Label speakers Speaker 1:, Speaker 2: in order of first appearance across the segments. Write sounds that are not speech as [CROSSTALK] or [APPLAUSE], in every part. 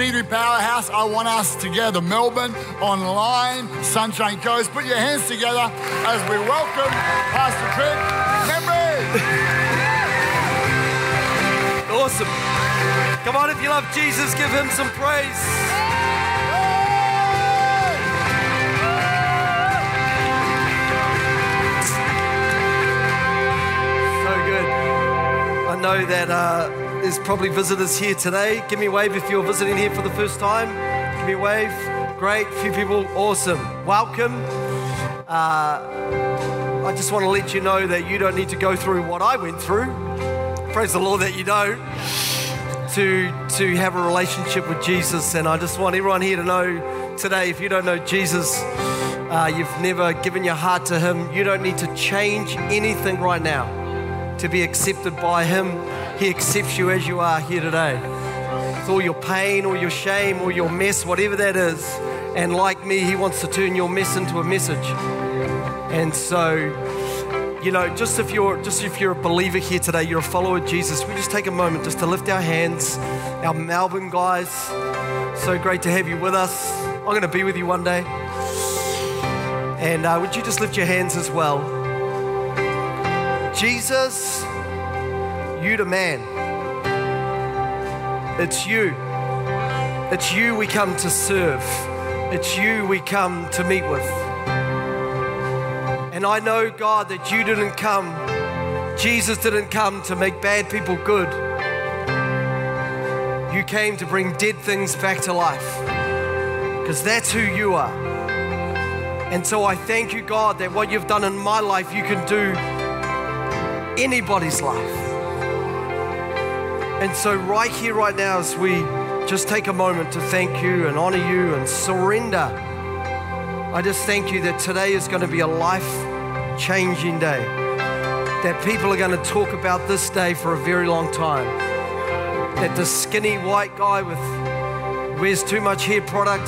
Speaker 1: C3 Powerhouse, I want us together. Melbourne, online, Sunshine Coast. Put your hands together as we welcome Pastor Trent Memory.
Speaker 2: Awesome. Come on, if you love Jesus, give him some praise. So good. I know that uh, there's probably visitors here today. Give me a wave if you're visiting here for the first time. Give me a wave. Great. few people. Awesome. Welcome. Uh, I just want to let you know that you don't need to go through what I went through. Praise the Lord that you don't. To, to have a relationship with Jesus. And I just want everyone here to know today if you don't know Jesus, uh, you've never given your heart to Him, you don't need to change anything right now to be accepted by Him. He accepts you as you are here today. With all your pain all your shame or your mess, whatever that is. And like me, He wants to turn your mess into a message. And so, you know, just if you're just if you're a believer here today, you're a follower of Jesus, we just take a moment just to lift our hands. Our Melbourne guys, so great to have you with us. I'm going to be with you one day. And uh, would you just lift your hands as well? Jesus, you the man. It's you. It's you we come to serve. It's you we come to meet with. And I know, God, that you didn't come, Jesus didn't come to make bad people good. You came to bring dead things back to life. Because that's who you are. And so I thank you, God, that what you've done in my life, you can do anybody's life. And so, right here, right now, as we just take a moment to thank you and honor you and surrender, I just thank you that today is going to be a life changing day. That people are going to talk about this day for a very long time. That the skinny white guy with wears too much hair product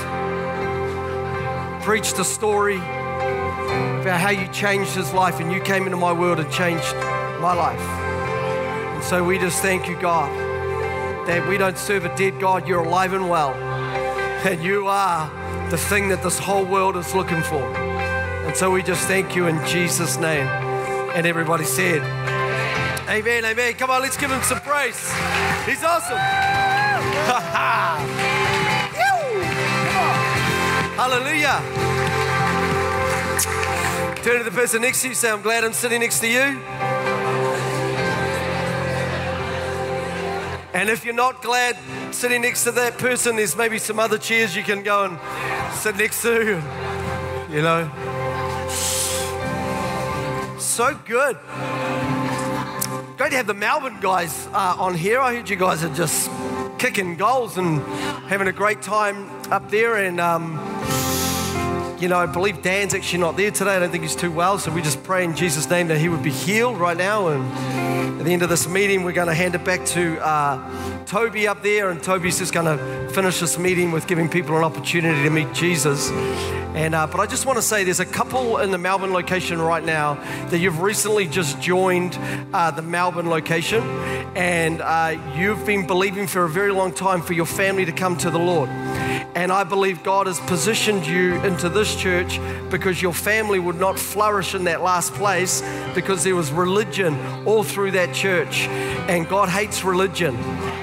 Speaker 2: preached a story about how you changed his life and you came into my world and changed my life. And so we just thank you, God, that we don't serve a dead God. You're alive and well. And you are the thing that this whole world is looking for. And so we just thank you in Jesus' name. And everybody said, Amen, amen. Come on, let's give him some praise. He's awesome. [LAUGHS] Hallelujah. Turn to the person next to you, say, I'm glad I'm sitting next to you. And if you're not glad sitting next to that person, there's maybe some other chairs you can go and sit next to. You know? So good. Great to have the Melbourne guys uh, on here. I heard you guys are just kicking goals and having a great time up there. And, um, you know, I believe Dan's actually not there today. I don't think he's too well. So we just pray in Jesus' name that he would be healed right now. And at the end of this meeting, we're going to hand it back to uh, Toby up there. And Toby's just going to finish this meeting with giving people an opportunity to meet Jesus. And, uh, but I just want to say there's a couple in the Melbourne location right now that you've recently just joined uh, the Melbourne location, and uh, you've been believing for a very long time for your family to come to the Lord. And I believe God has positioned you into this church because your family would not flourish in that last place because there was religion all through that church. And God hates religion,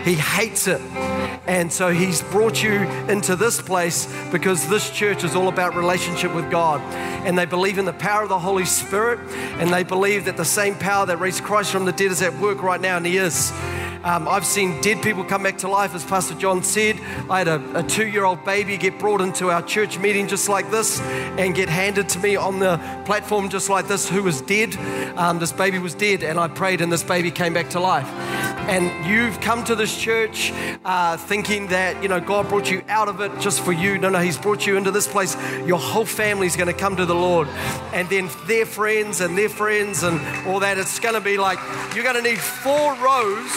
Speaker 2: He hates it. And so he's brought you into this place because this church is all about relationship with God. And they believe in the power of the Holy Spirit, and they believe that the same power that raised Christ from the dead is at work right now, and he is. Um, I've seen dead people come back to life, as Pastor John said. I had a, a two year old baby get brought into our church meeting just like this and get handed to me on the platform just like this, who was dead. Um, this baby was dead, and I prayed, and this baby came back to life and you've come to this church uh, thinking that, you know, God brought you out of it just for you. No, no, He's brought you into this place. Your whole family is going to come to the Lord. And then their friends and their friends and all that. It's going to be like you're going to need four rows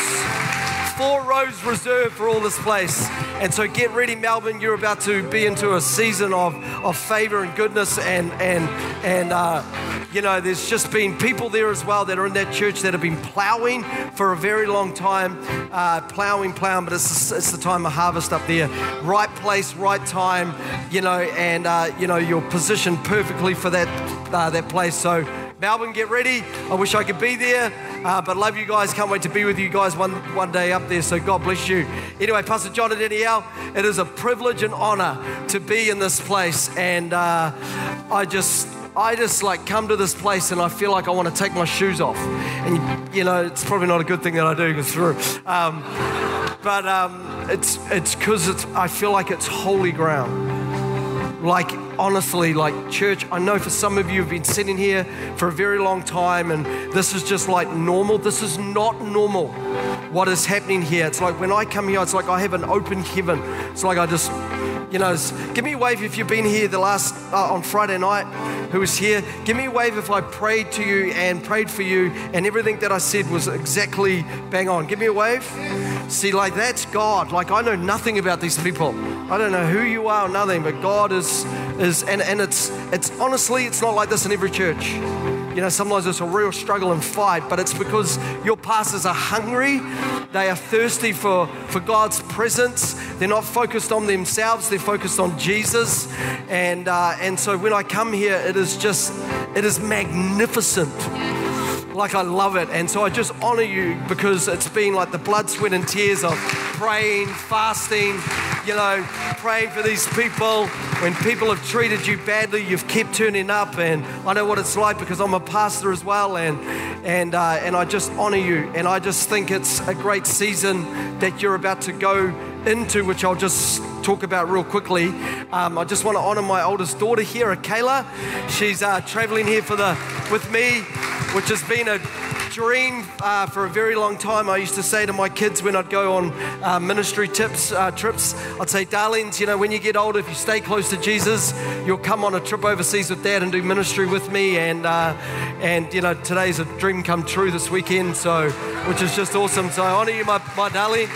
Speaker 2: four rows reserved for all this place. And so get ready, Melbourne. You're about to be into a season of, of favor and goodness. And, and, and uh, you know, there's just been people there as well that are in that church that have been plowing for a very long time, uh, plowing, plowing, but it's, it's the time of harvest up there. Right place, right time, you know, and, uh, you know, you're positioned perfectly for that, uh, that place. So, Melbourne, get ready. I wish I could be there, uh, but love you guys. Can't wait to be with you guys one, one day up there. So God bless you. Anyway, Pastor John and it is a privilege and honor to be in this place. And uh, I just, I just like come to this place and I feel like I want to take my shoes off. And you know, it's probably not a good thing that I do because through. Um, but um, it's it's because it's I feel like it's holy ground. Like honestly, like church, I know for some of you have been sitting here for a very long time and this is just like normal. This is not normal what is happening here. It's like when I come here, it's like I have an open heaven. It's like I just, you know, give me a wave if you've been here the last, uh, on Friday night, who was here. Give me a wave if I prayed to you and prayed for you and everything that I said was exactly bang on. Give me a wave. See, like that's God. Like I know nothing about these people. I don't know who you are or nothing, but God is is and, and it's it's honestly it's not like this in every church. You know, sometimes it's a real struggle and fight, but it's because your pastors are hungry. They are thirsty for, for God's presence. They're not focused on themselves, they're focused on Jesus. And, uh, and so when I come here, it is just, it is magnificent like I love it. And so I just honor you because it's been like the blood, sweat, and tears of praying, fasting, you know, praying for these people. When people have treated you badly, you've kept turning up. And I know what it's like because I'm a pastor as well. And, and, uh, and I just honor you. And I just think it's a great season that you're about to go into, which I'll just talk about real quickly. Um, I just want to honor my oldest daughter here, Kayla. She's uh, traveling here for the with me which has been a dream uh, for a very long time. I used to say to my kids when I'd go on uh, ministry tips, uh, trips, I'd say, darlings, you know, when you get older, if you stay close to Jesus, you'll come on a trip overseas with dad and do ministry with me. And, uh, and you know, today's a dream come true this weekend, so, which is just awesome. So I honor you, my, my darling.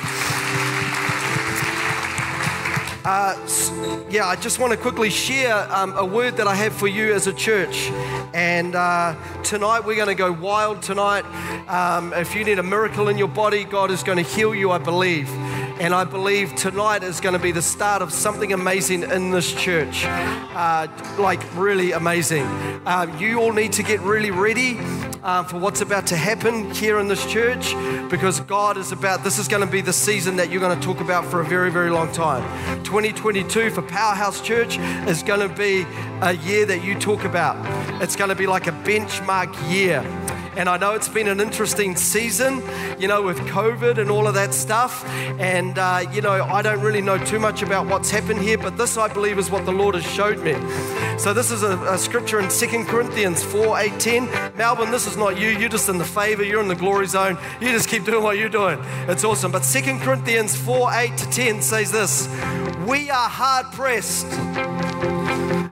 Speaker 2: Uh, yeah, I just want to quickly share um, a word that I have for you as a church. And uh, tonight we're going to go wild tonight. Um, if you need a miracle in your body, God is going to heal you, I believe. And I believe tonight is going to be the start of something amazing in this church. Uh, like, really amazing. Uh, you all need to get really ready uh, for what's about to happen here in this church because God is about, this is going to be the season that you're going to talk about for a very, very long time. 2022 for Powerhouse Church is going to be a year that you talk about. It's going to be like a benchmark year. And I know it's been an interesting season, you know, with COVID and all of that stuff. And, uh, you know, I don't really know too much about what's happened here, but this, I believe, is what the Lord has showed me. So this is a, a scripture in 2 Corinthians 4 8 10. Melbourne, this is not you. You're just in the favor. You're in the glory zone. You just keep doing what you're doing. It's awesome. But 2 Corinthians 4 8 to 10 says this We are hard pressed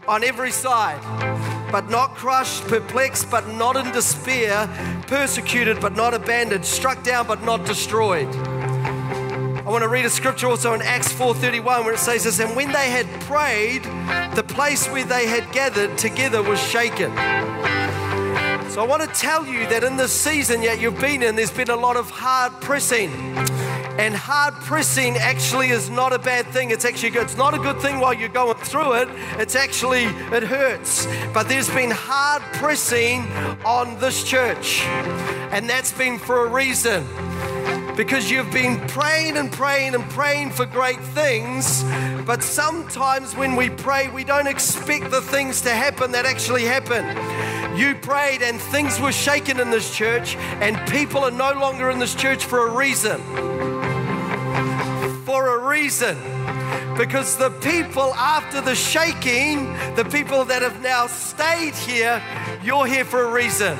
Speaker 2: on every side but not crushed, perplexed, but not in despair, persecuted, but not abandoned, struck down, but not destroyed. I want to read a scripture also in Acts 4:31 where it says this, and when they had prayed, the place where they had gathered together was shaken. So I want to tell you that in this season that you've been in, there's been a lot of hard pressing. And hard pressing actually is not a bad thing. It's actually good. It's not a good thing while you're going through it. It's actually, it hurts. But there's been hard pressing on this church. And that's been for a reason because you've been praying and praying and praying for great things, but sometimes when we pray, we don't expect the things to happen that actually happen. You prayed and things were shaken in this church, and people are no longer in this church for a reason for a reason. Because the people after the shaking, the people that have now stayed here, you're here for a reason.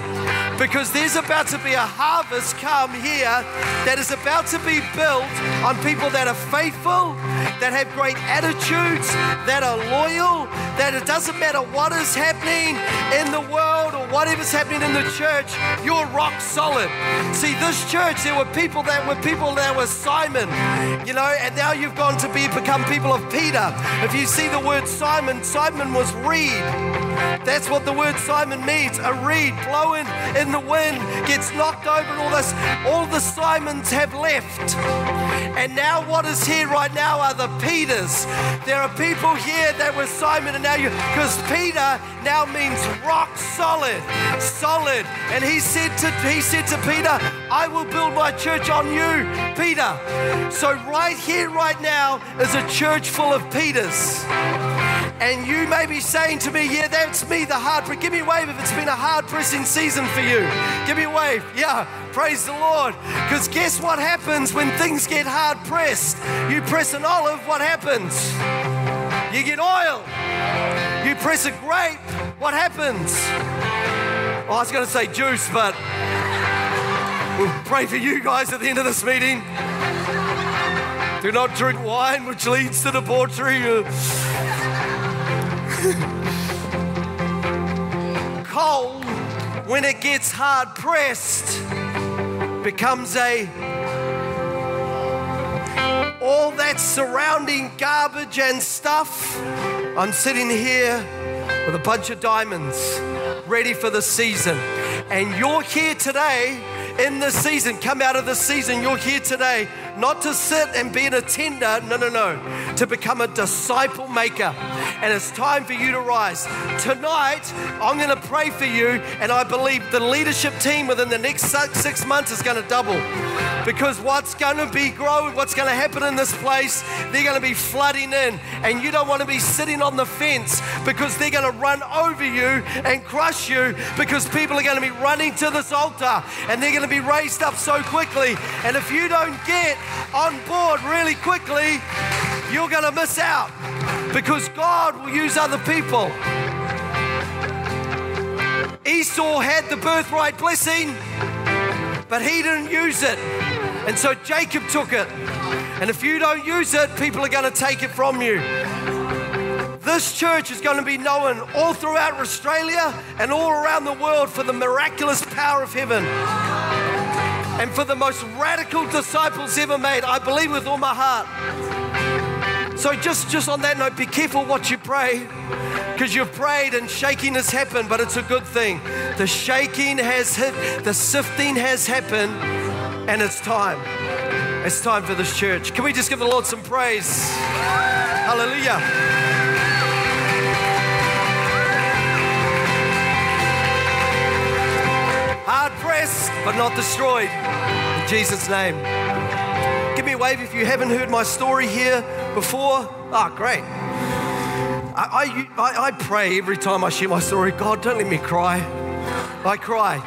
Speaker 2: Because there's about to be a harvest come here that is about to be built on people that are faithful, that have great attitudes, that are loyal, that it doesn't matter what is happening in the world or whatever's happening in the church, you're rock solid. See, this church, there were people that were people that were Simon, you know, and now you've gone to be become people of Peter. If you see the word Simon, Simon was reed. That's what the word Simon means. A reed blowing in the wind gets knocked over and all this. All the Simons have left. And now what is here right now are the Peters. There are people here that were Simon and now you because Peter now means rock solid. Solid. And he said to he said to Peter, I will build my church on you, Peter. So right here, right now, is a church full of Peters. And you may be saying to me, Yeah, that's me, the hard press. Give me a wave if it's been a hard pressing season for you. Give me a wave. Yeah, praise the Lord. Because guess what happens when things get hard pressed? You press an olive, what happens? You get oil. You press a grape, what happens? Oh, I was going to say juice, but we'll pray for you guys at the end of this meeting. Do not drink wine, which leads to debauchery. [LAUGHS] Coal, when it gets hard pressed, becomes a all that surrounding garbage and stuff. I'm sitting here with a bunch of diamonds ready for the season. And you're here today in the season, come out of the season, you're here today not to sit and be an attender, no, no, no, to become a disciple maker. And it's time for you to rise. Tonight, I'm going to pray for you, and I believe the leadership team within the next six months is going to double. Because what's going to be growing, what's going to happen in this place, they're going to be flooding in. And you don't want to be sitting on the fence because they're going to run over you and crush you because people are going to be running to this altar and they're going to be raised up so quickly. And if you don't get on board really quickly, you're going to miss out because God will use other people. Esau had the birthright blessing, but he didn't use it. And so Jacob took it. And if you don't use it, people are going to take it from you. This church is going to be known all throughout Australia and all around the world for the miraculous power of heaven and for the most radical disciples ever made. I believe with all my heart. So just, just on that note, be careful what you pray because you've prayed and shaking has happened, but it's a good thing. The shaking has hit, the sifting has happened, and it's time. It's time for this church. Can we just give the Lord some praise? Hallelujah. Hard pressed, but not destroyed. In Jesus' name. Give me a wave if you haven't heard my story here before. Ah, oh, great. I, I, I pray every time I share my story, God, don't let me cry. I cry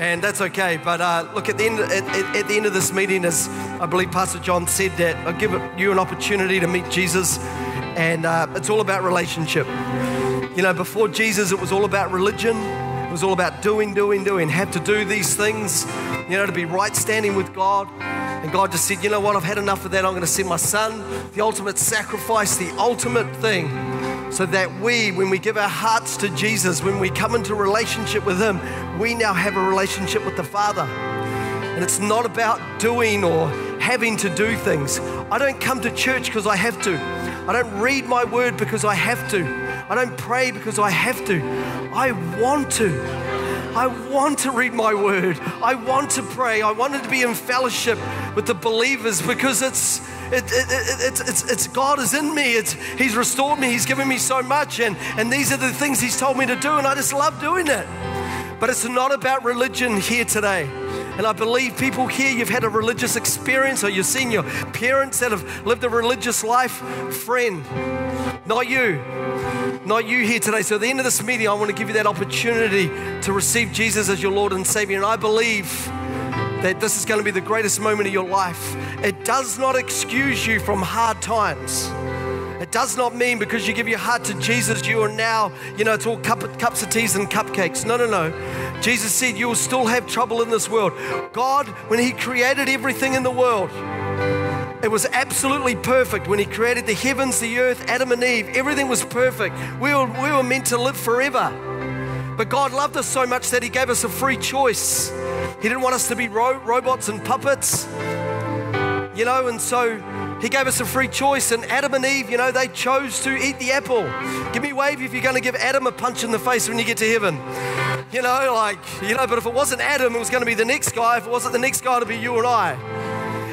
Speaker 2: and that's okay. But uh, look, at the, end, at, at, the end of this meeting, as I believe Pastor John said, that I'll give you an opportunity to meet Jesus, and uh, it's all about relationship. You know, before Jesus, it was all about religion. It was all about doing, doing, doing. Had to do these things, you know, to be right standing with God. And God just said, you know what, I've had enough of that. I'm going to send my son, the ultimate sacrifice, the ultimate thing, so that we, when we give our hearts to Jesus, when we come into relationship with Him, we now have a relationship with the Father. And it's not about doing or having to do things. I don't come to church because I have to. I don't read my word because I have to. I don't pray because I have to. I want to. I want to read my word. I want to pray. I wanted to be in fellowship with the believers because it's it, it, it, it's, it's, God is in me. It's, he's restored me. He's given me so much. And, and these are the things He's told me to do. And I just love doing it. But it's not about religion here today. And I believe people here, you've had a religious experience or you've seen your parents that have lived a religious life. Friend, not you not you here today. So at the end of this meeting, I want to give you that opportunity to receive Jesus as your Lord and Savior. And I believe that this is going to be the greatest moment of your life. It does not excuse you from hard times. It does not mean because you give your heart to Jesus, you are now, you know, it's all cup, cups of teas and cupcakes. No, no, no. Jesus said you will still have trouble in this world. God, when He created everything in the world, it was absolutely perfect when He created the heavens, the earth, Adam and Eve. Everything was perfect. We were, we were meant to live forever. But God loved us so much that He gave us a free choice. He didn't want us to be ro- robots and puppets, you know, and so He gave us a free choice. And Adam and Eve, you know, they chose to eat the apple. Give me a wave if you're going to give Adam a punch in the face when you get to heaven. You know, like, you know, but if it wasn't Adam, it was going to be the next guy. If it wasn't the next guy, it'd be you and I.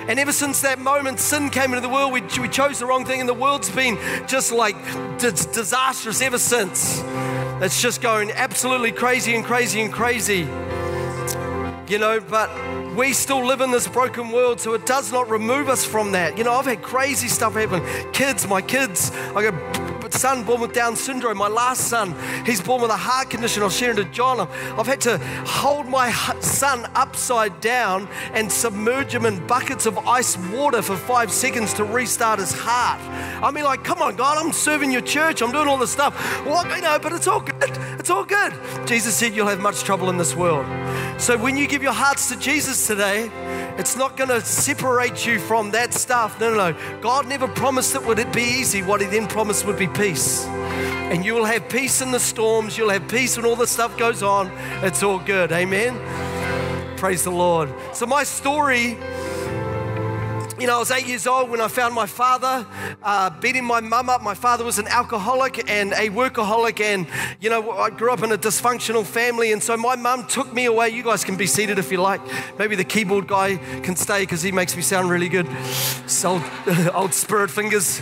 Speaker 2: And ever since that moment, sin came into the world, we, we chose the wrong thing, and the world's been just like disastrous ever since. It's just going absolutely crazy and crazy and crazy. You know, but we still live in this broken world, so it does not remove us from that. You know, I've had crazy stuff happen. Kids, my kids, I got son born with Down syndrome. My last son, he's born with a heart condition. I was sharing to John. I've, had to hold my son upside down and submerge him in buckets of ice water for five seconds to restart his heart. I mean, like, come on, God, I'm serving your church. I'm doing all this stuff. Well, you know, but it's all good. It's all good. Jesus said you'll have much trouble in this world. So when you give your hearts to Jesus today, it's not going to separate you from that stuff. No, no, no. God never promised it would it be easy. What He then promised would be peace. And you will have peace in the storms. You'll have peace when all the stuff goes on. It's all good. Amen. Praise the Lord. So, my story you know, I was eight years old when I found my father uh, beating my mum up. My father was an alcoholic and a workaholic, and, you know, I grew up in a dysfunctional family, and so my mum took me away. You guys can be seated if you like. Maybe the keyboard guy can stay because he makes me sound really good. old, [LAUGHS] old spirit fingers.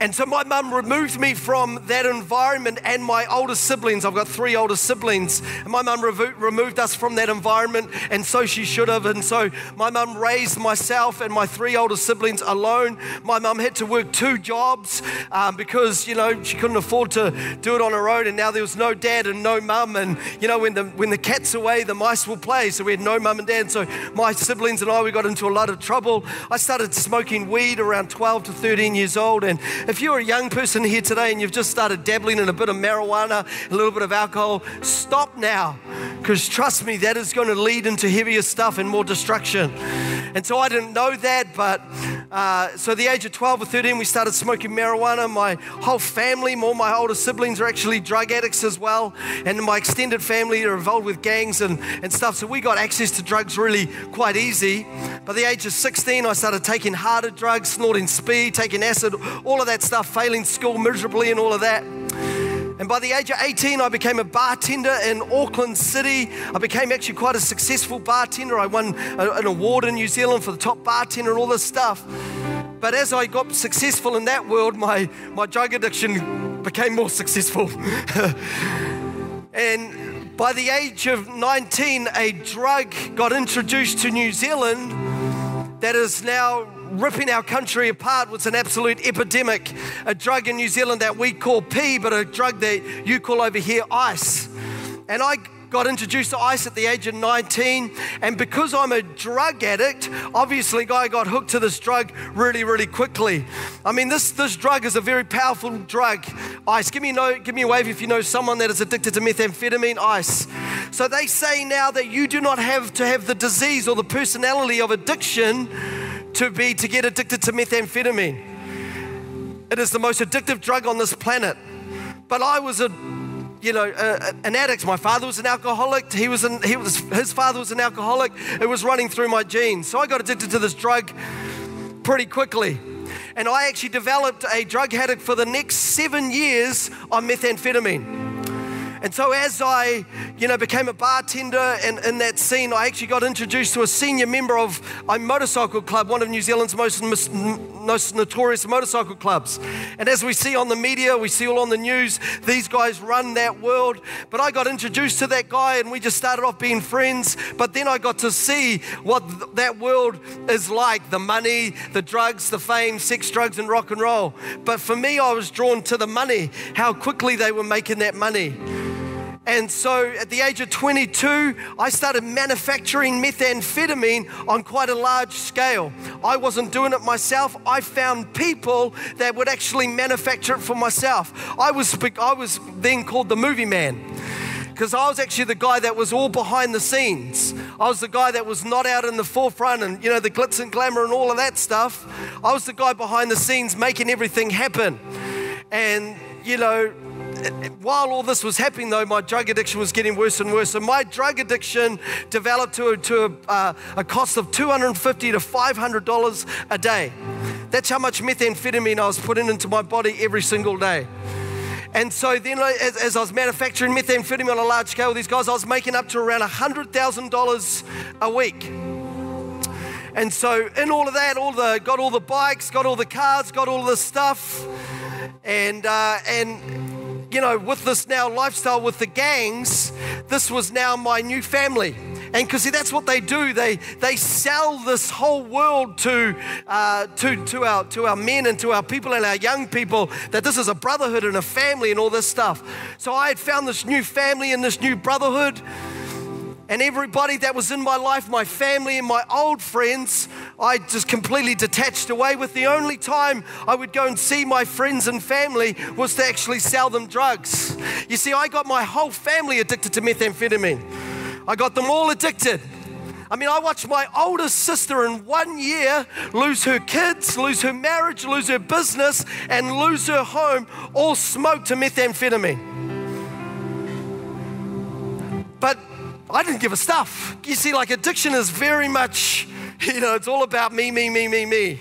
Speaker 2: And so my mum removed me from that environment and my older siblings. I've got three older siblings. And my mum revo- removed us from that environment, and so she should have. And so my mum raised myself and my three older siblings alone. My mum had to work two jobs um, because, you know, she couldn't afford to do it on her own. And now there was no dad and no mum. And, you know, when the, when the cat's away, the mice will play. So we had no mum and dad. So my siblings and I, we got into a lot of trouble. I started smoking weed around 12 to 13 years old. And if you're a young person here today and you've just started dabbling in a bit of marijuana, a little bit of alcohol, stop now. Because trust me, that is going to lead into heavier stuff and more destruction. And so I didn't know that, but uh, so the age of 12 or 13, we started smoking marijuana. My whole family, all my older siblings are actually drug addicts as well. And my extended family are involved with gangs and, and stuff. So we got access to drugs really quite easy. By the age of 16, I started taking harder drugs, snorting speed, taking acid, all of that stuff, failing school miserably and all of that. And by the age of 18, I became a bartender in Auckland City. I became actually quite a successful bartender. I won an award in New Zealand for the top bartender and all this stuff. But as I got successful in that world, my, my drug addiction became more successful. [LAUGHS] and by the age of 19, a drug got introduced to New Zealand that is now ripping our country apart was an absolute epidemic. A drug in New Zealand that we call P, but a drug that you call over here ice. And I got introduced to ice at the age of 19. And because I'm a drug addict, obviously I got hooked to this drug really, really quickly. I mean, this, this drug is a very powerful drug. Ice. Give me, no, give me a wave if you know someone that is addicted to methamphetamine, ice. So they say now that you do not have to have the disease or the personality of addiction to be to get addicted to methamphetamine. It is the most addictive drug on this planet. But I was a you know, an addict. My father was an alcoholic. He was, an, he was, his father was an alcoholic. It was running through my genes. So I got addicted to this drug pretty quickly. And I actually developed a drug habit for the next seven years on methamphetamine. And so as I, you know, became a bartender and in that scene, I actually got introduced to a senior member of a motorcycle club, one of New Zealand's most, most notorious motorcycle clubs. And as we see on the media, we see all on the news, these guys run that world. But I got introduced to that guy and we just started off being friends. But then I got to see what that world is like the money, the drugs, the fame, sex, drugs, and rock and roll. But for me, I was drawn to the money, how quickly they were making that money. And so at the age of 22, I started manufacturing methamphetamine on quite a large scale. I wasn't doing it myself. I found people that would actually manufacture it for myself. I was, I was then called the movie man because I was actually the guy that was all behind the scenes. I was the guy that was not out in the forefront and, you know, the glitz and glamour and all of that stuff. I was the guy behind the scenes making everything happen. And, you know, while all this was happening, though, my drug addiction was getting worse and worse. And my drug addiction developed to, to a, uh, a cost of $250 to $500 a day. That's how much methamphetamine I was putting into my body every single day. And so then, as, as, I was manufacturing methamphetamine on a large scale with these guys, I was making up to around $100,000 a week. And so, in all of that, all the got all the bikes, got all the cars, got all the stuff, and uh, and you know, with this now lifestyle with the gangs, this was now my new family. And because that's what they do. They they sell this whole world to uh, to to our to our men and to our people and our young people that this is a brotherhood and a family and all this stuff. So I had found this new family and this new brotherhood and everybody that was in my life, my family and my old friends, I just completely detached away with. The only time I would go and see my friends and family was to actually sell them drugs. You see, I got my whole family addicted to methamphetamine. I got them all addicted. I mean, I watched my oldest sister in one year lose her kids, lose her marriage, lose her business, and lose her home, all smoked to methamphetamine. But I didn't give a stuff. You see, like addiction is very much, [LAUGHS] you know, it's all about me, me, me, me, me.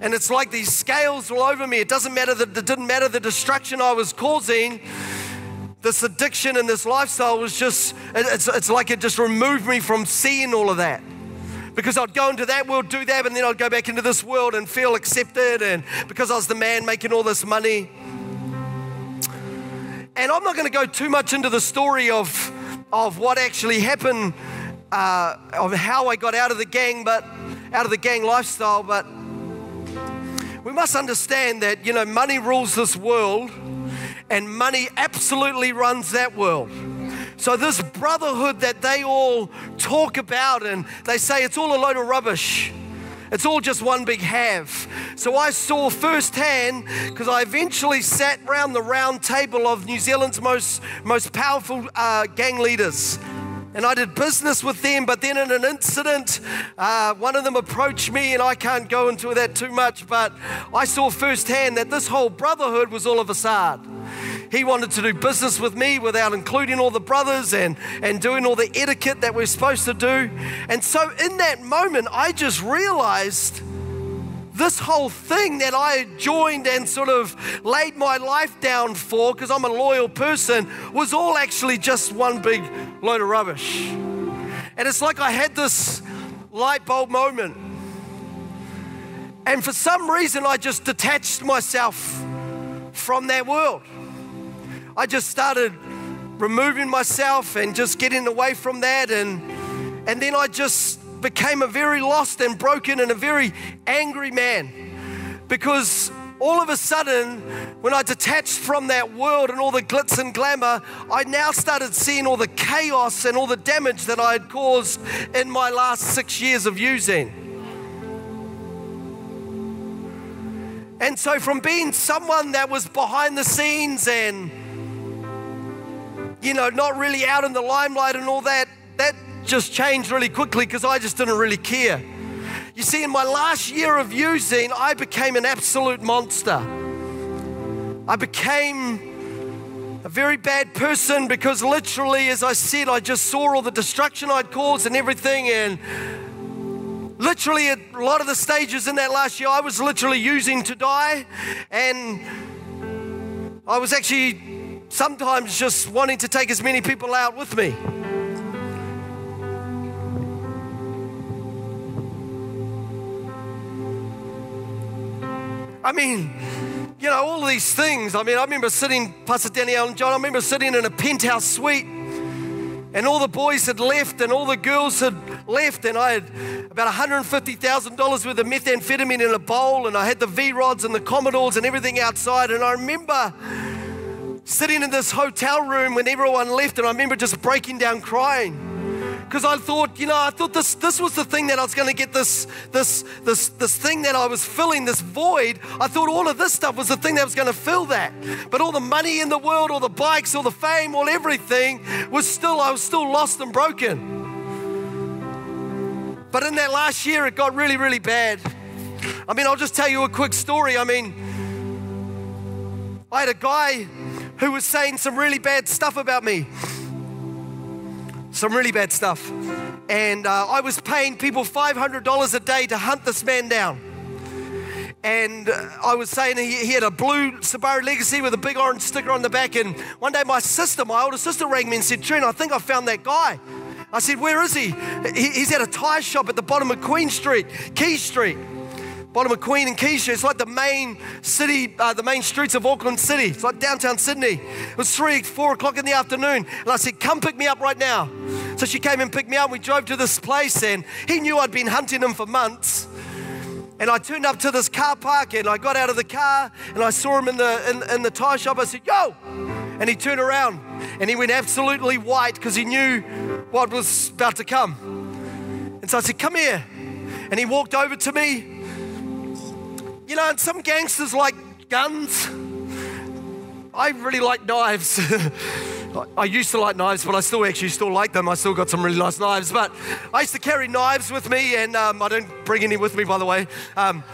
Speaker 2: And it's like these scales all over me. It doesn't matter that it didn't matter the destruction I was causing. This addiction and this lifestyle was just, it's, it's like it just removed me from seeing all of that because I'd go into that world, do that, and then I'd go back into this world and feel accepted, and because I was the man making all this money. And I'm not going to go too much into the story of of what actually happened, uh, of how I got out of the gang, but out of the gang lifestyle. But we must understand that you know money rules this world, and money absolutely runs that world. So this brotherhood that they all talk about, and they say it's all a load of rubbish. It's all just one big have. So I saw firsthand, because I eventually sat round the round table of New Zealand's most, most powerful uh, gang leaders. And I did business with them, but then in an incident, uh, one of them approached me, and I can't go into that too much, but I saw firsthand that this whole brotherhood was all of a facade. He wanted to do business with me without including all the brothers and, and doing all the etiquette that we're supposed to do. And so, in that moment, I just realized this whole thing that I joined and sort of laid my life down for, because I'm a loyal person, was all actually just one big load of rubbish. And it's like I had this light bulb moment. And for some reason, I just detached myself from that world. I just started removing myself and just getting away from that. And, and then I just became a very lost and broken and a very angry man because all of a sudden, when I detached from that world and all the glitz and glamour, I now started seeing all the chaos and all the damage that I had caused in my last six years of using. And so, from being someone that was behind the scenes and you know, not really out in the limelight and all that, that just changed really quickly because I just didn't really care. You see, in my last year of using, I became an absolute monster. I became a very bad person because literally, as I said, I just saw all the destruction I'd caused and everything. And literally, a lot of the stages in that last year, I was literally using to die. And I was actually sometimes just wanting to take as many people out with me. I mean, you know, all these things. I mean, I remember sitting, Pastor Danielle and John, I remember sitting in a penthouse suite and all the boys had left and all the girls had left and I had about $150,000 worth of methamphetamine in a bowl and I had the V-Rods and the Commodores and everything outside and I remember sitting in this hotel room when everyone left, and I remember just breaking down crying because I thought, you know, I thought this this was the thing that I was going to get this this this this thing that I was filling this void. I thought all of this stuff was the thing that was going to fill that. But all the money in the world, all the bikes, all the fame, all everything was still I was still lost and broken. But in that last year, it got really, really bad. I mean, I'll just tell you a quick story. I mean, I had a guy who was saying some really bad stuff about me some really bad stuff. And uh, I was paying people $500 a day to hunt this man down. And uh, I was saying he, he, had a blue Subaru Legacy with a big orange sticker on the back. And one day my sister, my older sister, rang me and said, Trent, I think I found that guy. I said, Where is he? he he's at a tyre shop at the bottom of Queen Street, Quay Street bottom of Queen and Keisha. It's like the main city, uh, the main streets of Auckland City. It's like downtown Sydney. It was three, four o'clock in the afternoon. And I said, Come pick me up right now. So she came and picked me up. We drove to this place, and he knew I'd been hunting him for months. And I turned up to this car park and I got out of the car and I saw him in the, in, in the tire shop. I said, Yo! And he turned around and he went absolutely white because he knew what was about to come. And so I said, Come here. And he walked over to me you know, some gangsters like guns. I really like knives. [LAUGHS] I used to like knives, but I still actually still like them. I still got some really nice knives. But I used to carry knives with me, and um, I don't bring any with me, by the way. Um,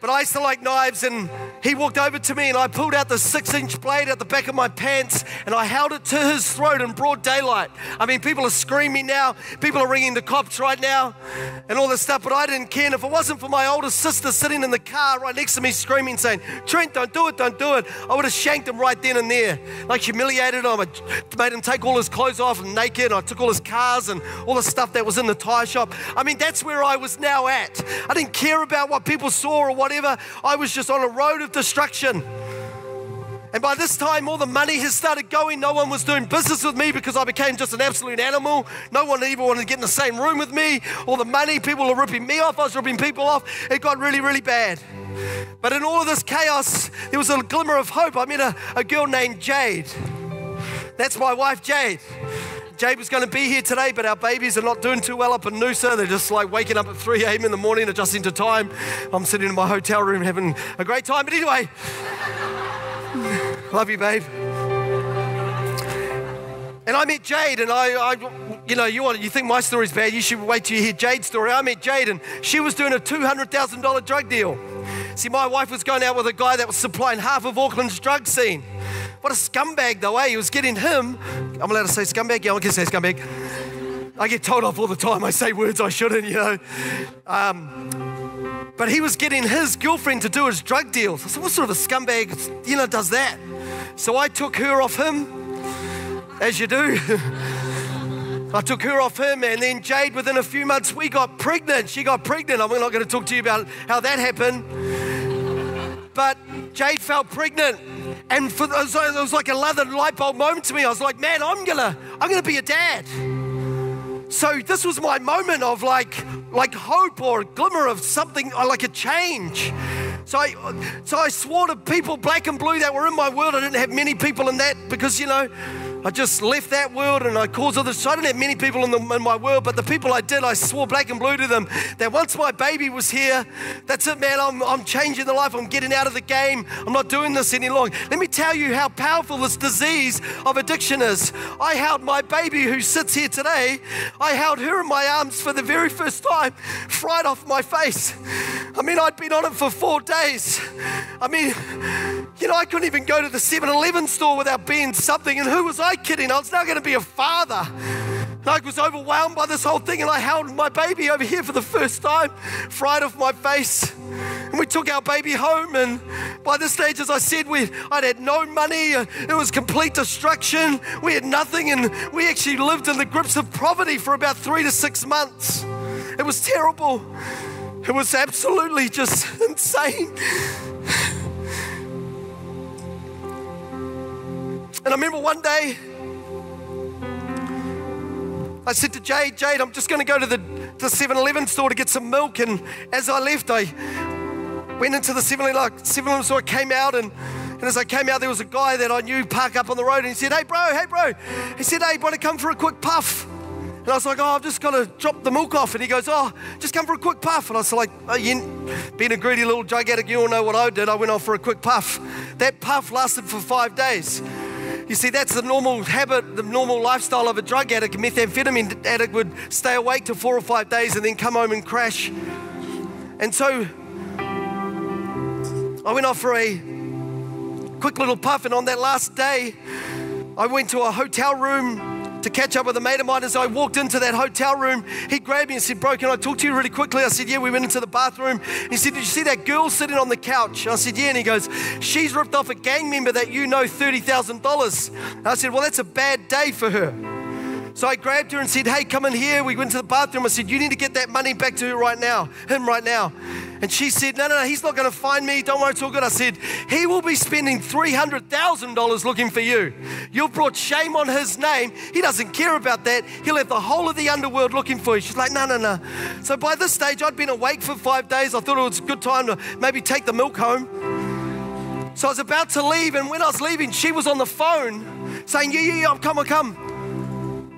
Speaker 2: but I used to like knives, and he walked over to me, and I pulled out the six inch blade at the back of my pants, and I held it to his throat in broad daylight. I mean, people are screaming now, people are ringing the cops right now, and all this stuff, but I didn't care. And if it wasn't for my older sister sitting in the car right next to me screaming, saying, Trent, don't do it, don't do it, I would have shanked him right then and there. Like humiliated him, I made him take all his clothes off and naked, and I took all his cars and all the stuff that was in the tire shop. I mean, that's where I was now at. I didn't care about what people saw or whatever. I was just on a road of destruction. And by this time, all the money has started going. No one was doing business with me because I became just an absolute animal. No one even wanted to get in the same room with me. All the money, people were ripping me off. I was ripping people off. It got really, really bad. But in all of this chaos, there was a glimmer of hope. I met a, a girl named Jade. That's my wife, Jade. Jade was going to be here today, but our babies are not doing too well up in Noosa. They're just like waking up at 3 a.m. in the morning, adjusting to time. I'm sitting in my hotel room having a great time. But anyway, love you, babe. And I met Jade, and I, I, you know, you want, you think my story's bad, you should wait till you hear Jade's story. I met Jade, and she was doing a $200,000 drug deal. See, my wife was going out with a guy that was supplying half of Auckland's drug scene. What a scumbag, though, eh? He was getting him. I'm allowed to say scumbag? Yeah, I can say scumbag. I get told off all the time. I say words I shouldn't, you know. Um, but he was getting his girlfriend to do his drug deals. I said, what sort of a scumbag, you know, does that? So I took her off him, as you do. [LAUGHS] I took her off him, and then Jade, within a few months, we got pregnant. She got pregnant. I'm not going to talk to you about how that happened. But Jade felt pregnant. And for, it was like another light bulb moment to me. I was like, man, I'm gonna, I'm gonna be a dad. So this was my moment of like, like hope or a glimmer of something, uh, like a change. So I, so I swore to people, black and blue, that were in my world. I didn't have many people in that because, you know, I just left that world and I caused others. So I didn't have many people in, the, in my world, but the people I did, I swore black and blue to them that once my baby was here, that's it, man. I'm, I'm changing the life. I'm getting out of the game. I'm not doing this any longer. Let me tell you how powerful this disease of addiction is. I held my baby who sits here today, I held her in my arms for the very first time, fried off my face. I mean, I'd been on it for four days. I mean, you know, I couldn't even go to the 7 Eleven store without being something. And who was I kidding? I was now going to be a father. I was overwhelmed by this whole thing, and I held my baby over here for the first time, fried off my face. And we took our baby home, and by this stage, as I said, we I'd had no money. Uh, it was complete destruction. We had nothing, and we actually lived in the grips of poverty for about three to six months. It was terrible. It was absolutely just [LAUGHS] insane. And I remember one day, I said to Jade, Jade, I'm just going to go to the, the 7 Eleven store to get some milk. And as I left, I went into the 7 Eleven store, came out, and And as I came out, there was a guy that I knew park up on the road and he said, Hey, bro, hey, bro. He said, Hey, want to come for a quick puff? And I was like, Oh, I've just got to drop the milk off. And he goes, Oh, just come for a quick puff. And I was like, oh, you, Being a greedy little drug addict, you all know what I did. I went off for a quick puff. That puff lasted for five days. You see, that's the normal habit, the normal lifestyle of a drug addict. A methamphetamine addict would stay awake for four or five days and then come home and crash. And so I went off for a quick little puff, and on that last day, I went to a hotel room to catch up with a mate of mine. As I walked into that hotel room, he grabbed me and said, Bro, can I talk to you really quickly? I said, Yeah, we went into the bathroom. He said, Did you see that girl sitting on the couch? I said, Yeah. And he goes, She's ripped off a gang member that you know $30,000. I said, Well, that's a bad day for her. So I grabbed her and said, Hey, come in here. We went to the bathroom. I said, You need to get that money back to her right now, him right now. And she said, No, no, no, he's not going to find me. Don't worry, it's all good. I said, He will be spending $300,000 looking for you. You've brought shame on his name. He doesn't care about that. He'll have the whole of the underworld looking for you. She's like, No, no, no. So by this stage, I'd been awake for five days. I thought it was a good time to maybe take the milk home. So I was about to leave, and when I was leaving, she was on the phone saying, Yeah, yeah, yeah, come on, come.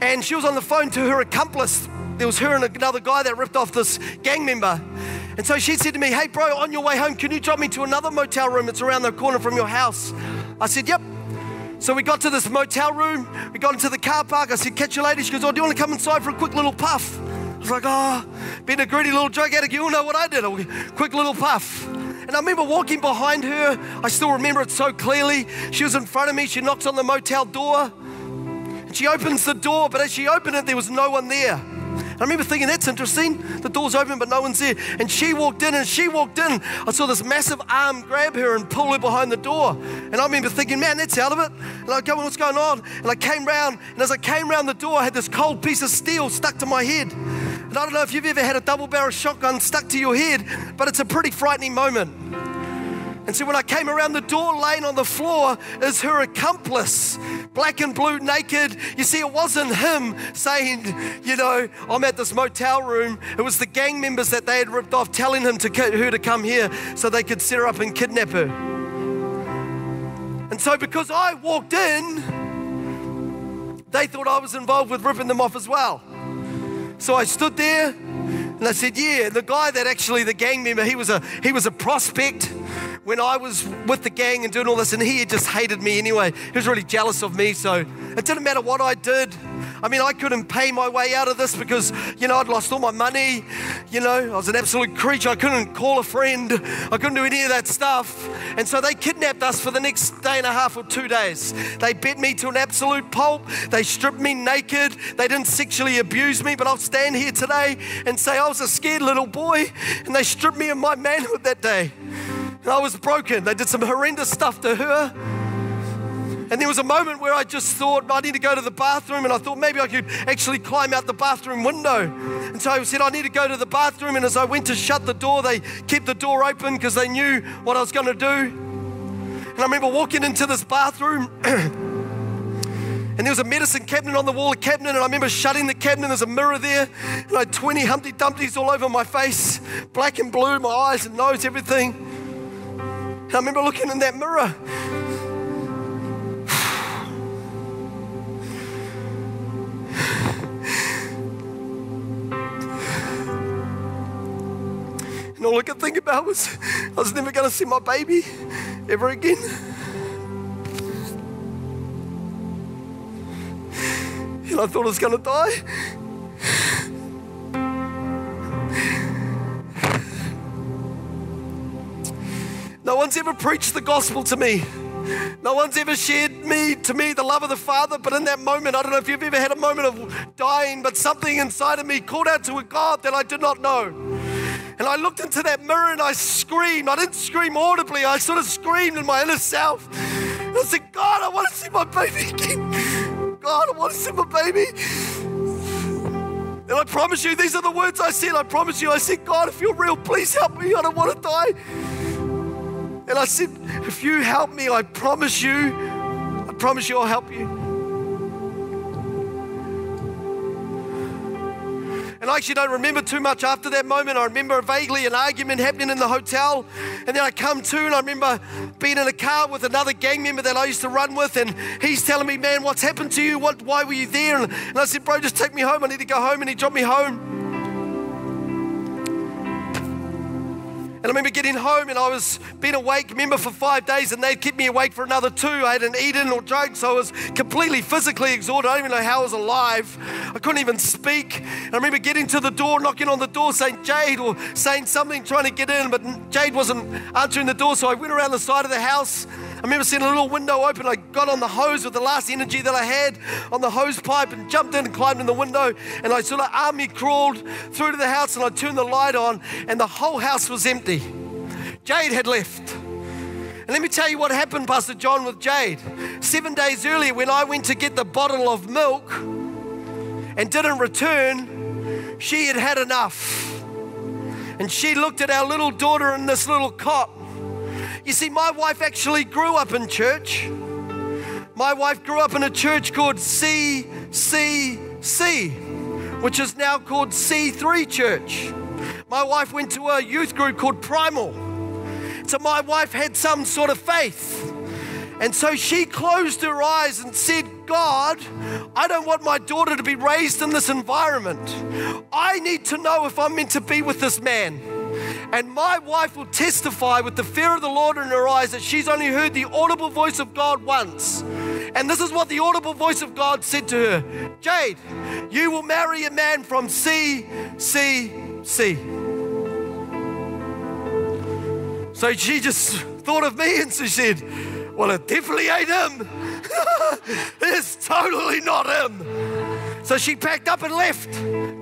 Speaker 2: And she was on the phone to her accomplice. There was her and another guy that ripped off this gang member. And so she said to me, Hey, bro, on your way home, can you drop me to another motel room that's around the corner from your house? I said, Yep. So we got to this motel room. We got into the car park. I said, Catch you later. She goes, Oh, do you want to come inside for a quick little puff? I was like, Oh, being a greedy little drug addict, you all know what I did. A quick little puff. And I remember walking behind her. I still remember it so clearly. She was in front of me. She knocked on the motel door. And she opens the door, but as she opened it, there was no one there. I remember thinking, that's interesting. The door's open, but no one's there. And she walked in, and she walked in. I saw this massive arm grab her and pull her behind the door. And I remember thinking, man, that's out of it. And I go, what's going on? And I came round, and as I came round the door, I had this cold piece of steel stuck to my head. And I don't know if you've ever had a double barrel shotgun stuck to your head, but it's a pretty frightening moment. And so when I came around the door, laying on the floor is her accomplice, black and blue, naked. You see, it wasn't him saying, you know, I'm at this motel room. It was the gang members that they had ripped off telling him to her to come here so they could set her up and kidnap her. And so because I walked in, they thought I was involved with ripping them off as well. So I stood there and I said, yeah, the guy that actually the gang member, he was a he was a prospect when I was with the gang and doing all this, and he just hated me anyway. He was really jealous of me, so it didn't matter what I did. I mean, I couldn't pay my way out of this because, you know, I'd lost all my money. You know, I was an absolute creature. I couldn't call a friend. I couldn't do any of that stuff. And so they kidnapped us for the next day and a half or two days. They beat me to an absolute pulp. They stripped me naked. They didn't sexually abuse me, but I'll stand here today and say I was a scared little boy and they stripped me of my manhood that day. I was broken. They did some horrendous stuff to her. And there was a moment where I just thought, I need to go to the bathroom. And I thought maybe I could actually climb out the bathroom window. And so I said, I need to go to the bathroom. And as I went to shut the door, they kept the door open because they knew what I was going to do. And I remember walking into this bathroom. [CLEARS THROAT] And there was a medicine cabinet on the wall, a cabinet, and I remember shutting the cabinet. There's a mirror there, and I had 20 Humpty Dumptys all over my face, black and blue, my eyes and nose, everything. I remember looking in that mirror. [SIGHS] And all I could think about was I was never going to see my baby ever again. [SIGHS] And I thought I was going to die. No one's ever preached the gospel to me. No one's ever shared me to me the love of the Father, but in that moment, I don't know if you've ever had a moment of dying, but something inside of me called out to a God that I did not know. And I looked into that mirror and I screamed. I didn't scream audibly, I sort of screamed in my inner self. I said, God, I want to see my baby again. God, I want to see my baby. And I promise you, these are the words I said. I promise you, I said, God, if you're real, please help me. I don't want to die. And I said, if you help me, I promise you, I promise you I'll help you. And I actually don't remember too much after that moment. I remember vaguely an argument happening in the hotel. And then I come to and I remember being in a car with another gang member that I used to run with. And he's telling me, man, what's happened to you? What, why were you there? And, and I said, bro, just take me home. I need to go home. And he dropped me home. And I remember getting home and I was being awake, remember, for five days, and they'd keep me awake for another two. I hadn't eaten or drunk, so I was completely physically exhausted. I don't even know how I was alive. I couldn't even speak. And I remember getting to the door, knocking on the door, saying Jade or saying something, trying to get in, but Jade wasn't answering the door. So I went around the side of the house. I remember seeing a little window open. I got on the hose with the last energy that I had on the hose pipe and jumped in and climbed in the window. And I sort of army crawled through to the house and I turned the light on, and the whole house was empty. Jade had left. And let me tell you what happened, Pastor John, with Jade. Seven days earlier, when I went to get the bottle of milk and didn't return, she had had enough. And she looked at our little daughter in this little cot. You see, my wife actually grew up in church. My wife grew up in a church called CCC, which is now called C3 Church. My wife went to a youth group called Primal. So my wife had some sort of faith. And so she closed her eyes and said, God, I don't want my daughter to be raised in this environment. I need to know if I'm meant to be with this man. And my wife will testify with the fear of the Lord in her eyes that she's only heard the audible voice of God once. And this is what the audible voice of God said to her Jade, you will marry a man from C, C, C. So she just thought of me and she said, Well, it definitely ain't him. [LAUGHS] it's totally not him. So she packed up and left,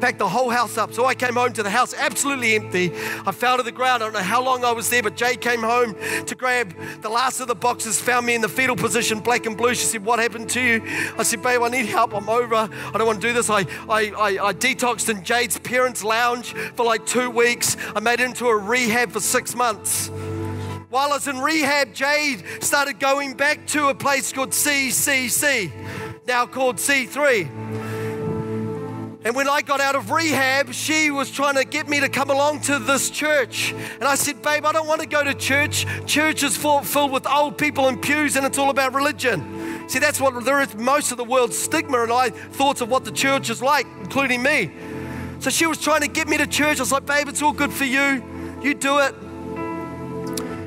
Speaker 2: packed the whole house up. So I came home to the house absolutely empty. I fell to the ground. I don't know how long I was there, but Jay came home to grab the last of the boxes, found me in the fetal position, black and blue. She said, What happened to you? I said, Babe, I need help. I'm over. I don't want to do this. I, I, I, I detoxed in Jade's parents' lounge for like two weeks. I made it into a rehab for six months. While I was in rehab, Jade started going back to a place called CCC, now called C3. And when I got out of rehab, she was trying to get me to come along to this church. And I said, Babe, I don't want to go to church. Church is full, filled with old people in pews and it's all about religion. See, that's what there is most of the world's stigma and I thoughts of what the church is like, including me. So she was trying to get me to church. I was like, Babe, it's all good for you. You do it.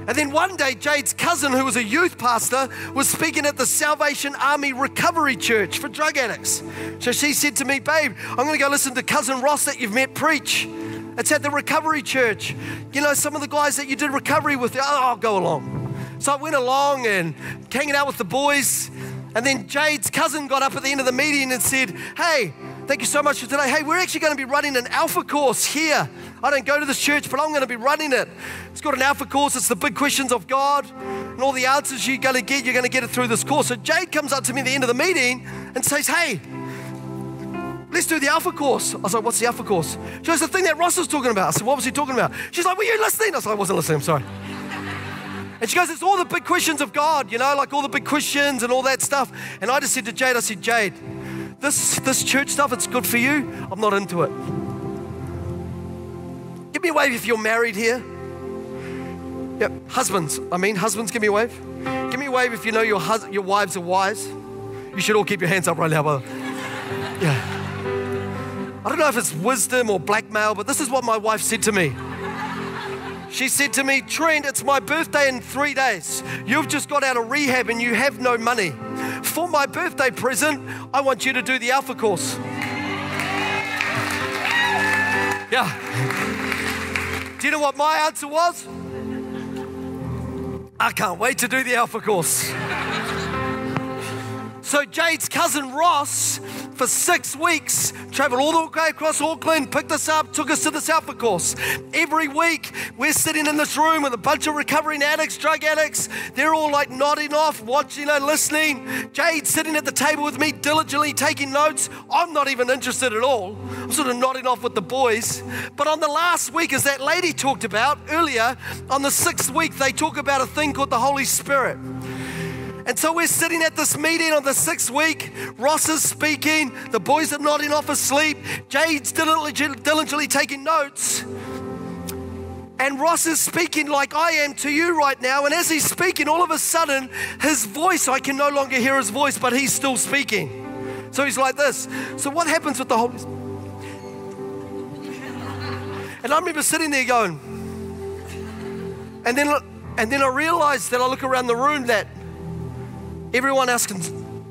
Speaker 2: And then one day, Jade's cousin, who was a youth pastor, was speaking at the Salvation Army Recovery Church for drug addicts. So she said to me, Babe, I'm going to go listen to cousin Ross that you've met preach. It's at the recovery church. You know, some of the guys that you did recovery with, oh, I'll go along. So I went along and hanging out with the boys. And then Jade's cousin got up at the end of the meeting and said, Hey, thank you so much for today. Hey, we're actually going to be running an alpha course here I don't go to this church, but I'm going to be running it. It's got an alpha course. It's the big questions of God and all the answers you're going to get. You're going to get it through this course. So Jade comes up to me at the end of the meeting and says, Hey, let's do the alpha course. I was like, What's the alpha course? She goes, The thing that Ross was talking about. I said, What was he talking about? She's like, Were you listening? I said, I wasn't listening. I'm sorry. And she goes, It's all the big questions of God, you know, like all the big questions and all that stuff. And I just said to Jade, I said, Jade, this, this church stuff, it's good for you. I'm not into it. Give me a wave if you're married here. Yep, husbands. I mean, husbands, give me a wave. Give me a wave if you know your, hus- your wives are wise. You should all keep your hands up right now, brother. Yeah. I don't know if it's wisdom or blackmail, but this is what my wife said to me. She said to me, Trent, it's my birthday in three days. You've just got out of rehab and you have no money. For my birthday present, I want you to do the Alpha course. Yeah. Do you know what my answer was? I can't wait to do the Alpha course. So Jade's cousin Ross, for six weeks, traveled all the way across Auckland, picked us up, took us to the Alpha course. Every week, we're sitting in this room with a bunch of recovering addicts, drug addicts. They're all like nodding off, watching and listening. Jade's sitting at the table with me, diligently taking notes. I'm not even interested at all. I'm sort of nodding off with the boys. But on the last week, as that lady talked about earlier, on the sixth week, they talk about a thing called the Holy Spirit. And so we're sitting at this meeting on the sixth week. Ross is speaking. The boys are nodding off asleep. Jade's diligently, taking notes. And Ross is speaking like I am to you right now. And as he's speaking, all of a sudden, his voice, I can no longer hear his voice, but he's still speaking. So he's like this. So what happens with the Holy Spirit? [LAUGHS] And I remember sitting there going, and then, and then I realized that I look around the room that everyone else can,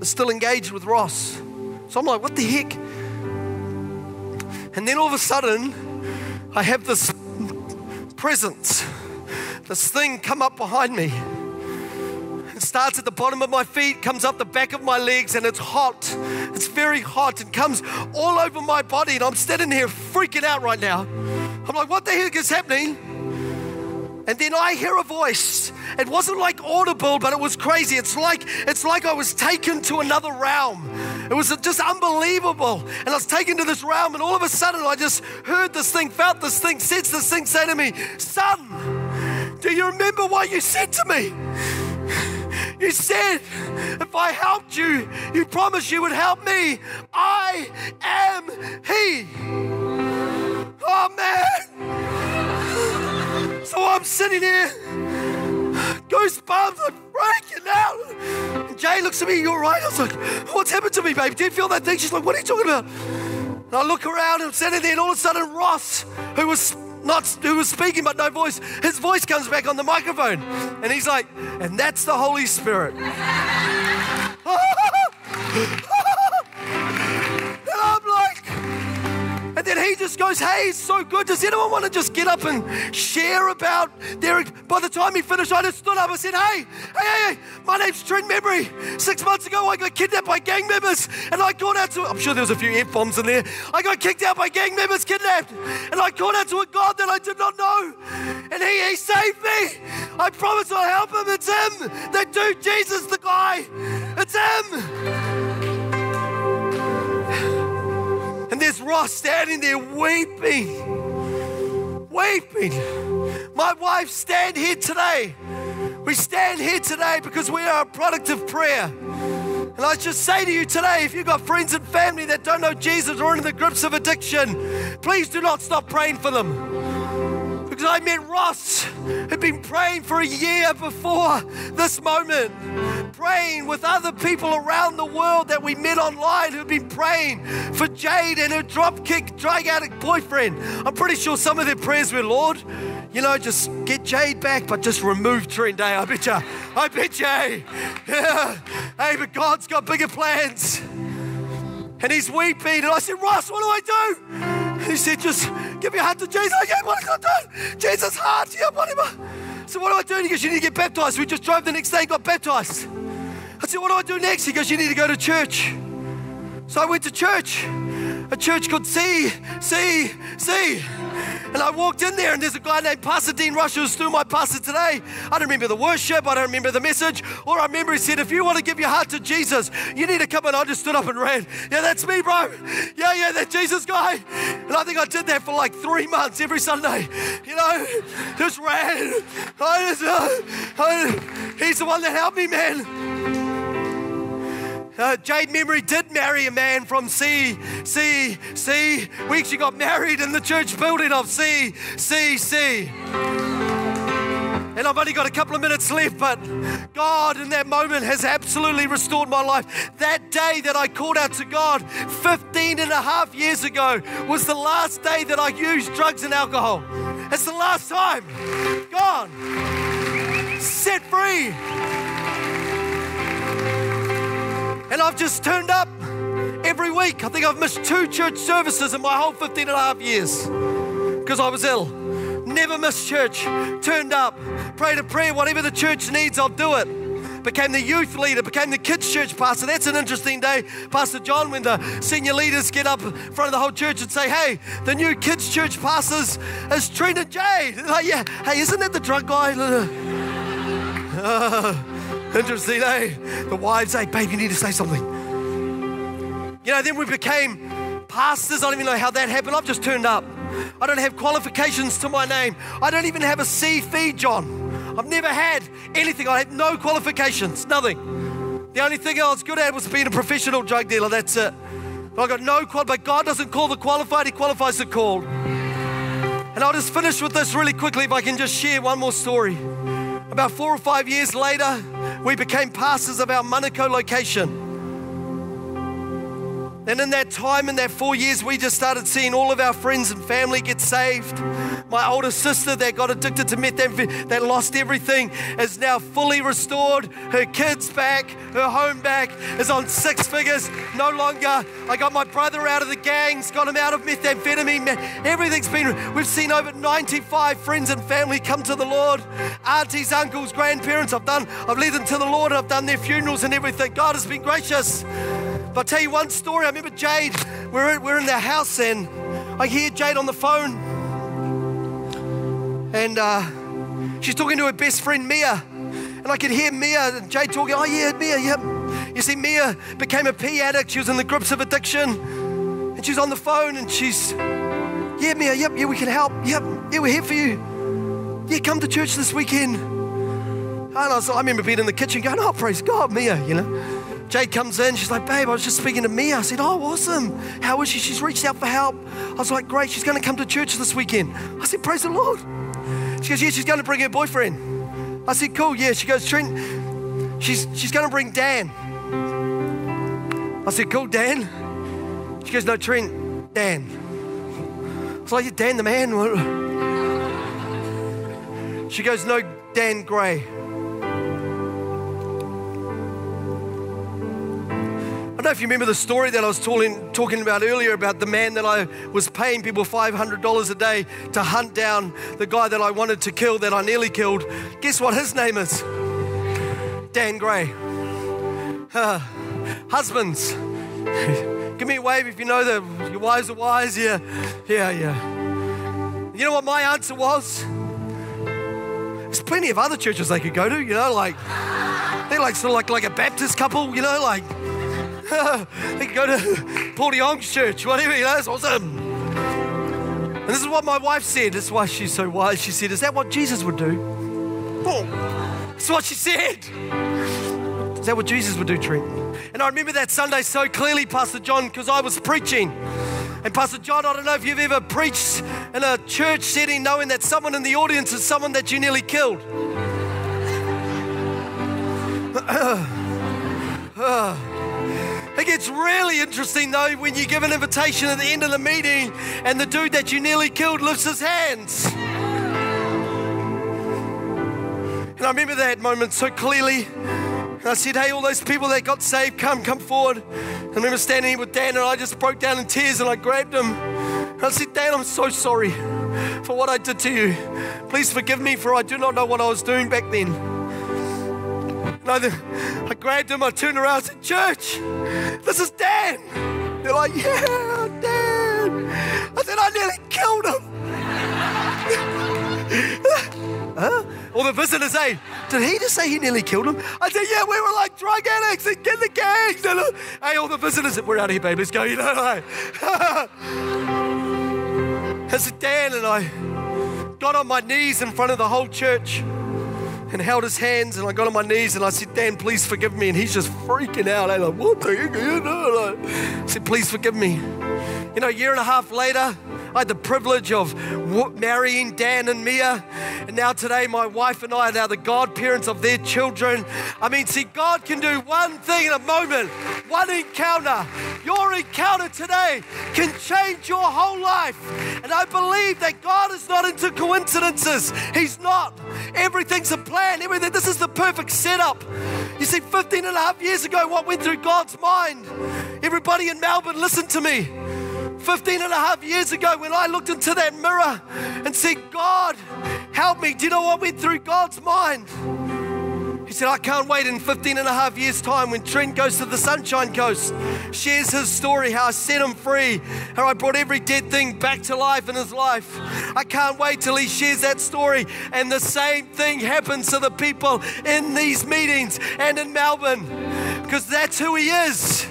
Speaker 2: is still engaged with Ross. So I'm like, what the heck? And then all of a sudden, I have this presence, this thing come up behind me. It starts at the bottom of my feet, comes up the back of my legs, and it's hot. It's very hot and comes all over my body. And I'm standing here freaking out right now. I'm like, what the heck is happening? And then I hear a voice. It wasn't like audible, but it was crazy. It's like it's like I was taken to another realm. It was just unbelievable. And I was taken to this realm, and all of a sudden I just heard this thing, felt this thing, sensed this thing say to me, Son, do you remember what you said to me? You said, if I helped you, you promised you would help me. I am He. Oh. So I'm sitting here, goosebumps, I'm breaking out. And Jay looks at me, You're right. I was like, What's happened to me, baby? Do you feel that thing? She's like, What are you talking about? And I look around and I'm sitting there, and all of a sudden, Ross, who was not who was speaking but no voice, his voice comes back on the microphone. And he's like, and that's the Holy Spirit. [LAUGHS] [LAUGHS] and then he just goes, Hey, it's so good. Does anyone want to just get up and share about their. By the time he finished, I just stood up and said, Hey, hey, hey, hey, my name's Trent Memory. Six months ago, I got kidnapped by gang members and I called out to. I'm sure there was a few F bombs in there. I got kicked out by gang members, kidnapped. And I called out to a God that I did not know. And he, he saved me. I promise I'll help him. It's him. That dude, Jesus, the guy. It's him. And there's Ross standing there weeping, weeping. My wife stand here today. We stand here today because we are a product of prayer. And I just say to you today, if you've got friends and family that don't know Jesus or are in the grips of addiction, please do not stop praying for them. Because I met Ross, who'd been praying for a year before this moment, praying with other people around the world that we met online who'd been praying for Jade and her dropkick drug addict boyfriend. I'm pretty sure some of their prayers were, Lord, you know, just get Jade back, but just remove Trent, eh? I bet you, I bet you, eh? [LAUGHS] Yeah. Hey, but God's got bigger plans. And he's weeping. And I said, Ross, what do I do? He said, just give your heart to Jesus. I what I do? Jesus' heart. Yeah. So what do I do? And he goes, you need to get baptized. We just drove the next day and got baptized. I said, what do I do next? He goes, you need to go to church. So I went to church, a church called C, C, C. And I walked in there, and there's a guy named Pastor Dean Rush who's still my pastor today. I don't remember the worship, I don't remember the message. All I remember he said, if you want to give your heart to Jesus, you need to come and I just stood up and ran. Yeah, that's me, bro. Yeah, yeah, that Jesus guy. And I think I did that for like three months every Sunday. You know, just ran. I just, uh, I, he's the one that helped me, man. Uh, Jade Memory did marry a man from C, C, C. We actually got married in the church building of C, C, C. And I've only got a couple of minutes left, but God in that moment has absolutely restored my life. That day that I called out to God 15 and a half years ago was the last day that I used drugs and alcohol. It's the last time. Gone. Set free. And I've just turned up every week. I think I've missed two church services in my whole 15 and a half years because I was ill. Never missed church. Turned up, prayed a prayer, whatever the church needs, I'll do it. Became the youth leader, became the kids' church pastor. That's an interesting day, Pastor John, when the senior leaders get up in front of the whole church and say, Hey, the new kids' church pastor is Trina Jade. [LAUGHS] Like, yeah, hey, isn't that the drug guy? [LAUGHS] Uh, Interesting, eh? The wives say, babe, you need to say something. You know, then we became pastors. I don't even know how that happened. I've just turned up. I don't have qualifications to my name. I don't even have a C feed, John. I've never had anything. I have no qualifications, nothing. The only thing I was good at was being a professional drug dealer. That's it. I got no qual, but God doesn't call the qualified, He qualifies the called. And I'll just finish with this really quickly if I can just share one more story. About four or five years later, we became pastors of our Manukau location. And in that time, in that four years, we just started seeing all of our friends and family get saved. My older sister that got addicted to methamphetamine, that lost everything, is now fully restored. Her kids back, her home back, is on six figures, no longer. I got my brother out of the gangs, got him out of methamphetamine. Everything's been, we've seen over 95 friends and family come to the Lord. Aunties, uncles, grandparents, I've done, I've led them to the Lord, I've done their funerals and everything. God has been gracious. But I'll tell you one story. I remember Jade, we're, we're in their house and I hear Jade on the phone. And uh, she's talking to her best friend Mia. And I could hear Mia and Jade talking, oh yeah, Mia, yep. You see, Mia became a P addict. She was in the grips of addiction. And she's on the phone and she's, yeah, Mia, yep, yeah, we can help. Yep, yeah, we're here for you. Yeah, come to church this weekend. And I, was, I remember being in the kitchen going, oh, praise God, Mia, you know. Jade comes in, she's like, babe, I was just speaking to Mia. I said, oh, awesome. How is she? She's reached out for help. I was like, great, she's going to come to church this weekend. I said, praise the Lord. She goes, yeah, she's going to bring her boyfriend. I said, cool, yeah. She goes, Trent, she's, she's going to bring Dan. I said, cool, Dan. She goes, no, Trent, Dan. I was like, Dan the man. [LAUGHS] She goes, no, Dan Gray. Don't know if you remember the story that I was talking, talking about earlier about the man that I was paying people $500 a day to hunt down the guy that I wanted to kill, that I nearly killed. Guess what his name is? Dan Gray. Uh, [LAUGHS] husbands, [LAUGHS] give me a wave if you know that your wives are wise. Yeah, yeah, yeah. You know what my answer was? There's plenty of other churches they could go to, you know, like they're like sort of like, like a Baptist couple, you know, like [LAUGHS] they can go to Paul de church, whatever, that's awesome. And this is what my wife said. This is why she's so wise. She said, Is that what Jesus would do? Oh, that's what she said. Is that what Jesus would do, Trent? And I remember that Sunday so clearly, Pastor John, because I was preaching. And Pastor John, I don't know if you've ever preached in a church setting knowing that someone in the audience is someone that you nearly killed. [CLEARS THROAT] [CLEARS THROAT] Ah. It gets really interesting though when you give an invitation at the end of the meeting and the dude that you nearly killed lifts his hands. And I remember that moment so clearly. And I said, Hey, all those people that got saved, come, come forward. And I remember standing here with Dan and I just broke down in tears and I grabbed him. And I said, Dan, I'm so sorry for what I did to you. Please forgive me, for I do not know what I was doing back then. And I, I grabbed him, I turned around and said, Church, this is Dan. They're like, Yeah, Dan. I said, I nearly killed him. [LAUGHS] huh? All the visitors say, Did he just say he nearly killed him? I said, Yeah, we were like drug addicts and get the gangs. [LAUGHS] And, uh, hey, all the visitors, we're out of here, baby. Let's go. You know, like, [LAUGHS] I said, Dan, and I got on my knees in front of the whole church and held his hands and I got on my knees and I said, Dan, please forgive me. And he's just freaking out. I'm like, what are you doing? I said, please forgive me. You know, a year and a half later, I had the privilege of marrying Dan and Mia. And now today, my wife and I are now the godparents of their children. I mean, see, God can do one thing in a moment, one encounter. Your encounter today can change your whole life. And I believe that God is not into coincidences. He's not. Everything's a plan. Everything. This is the perfect setup. You see, 15 and a half years ago, what went through God's mind? Everybody in Melbourne, listen to me. 15 and a half years ago when I looked into that mirror and said, God, help me. Do you know what went through God's mind? He said, I can't wait in 15 and a half years' time when Trent goes to the Sunshine Coast, shares his story, how I set him free, how I brought every dead thing back to life in his life. I can't wait till he shares that story. And the same thing happens to the people in these meetings and in Melbourne because that's who he is.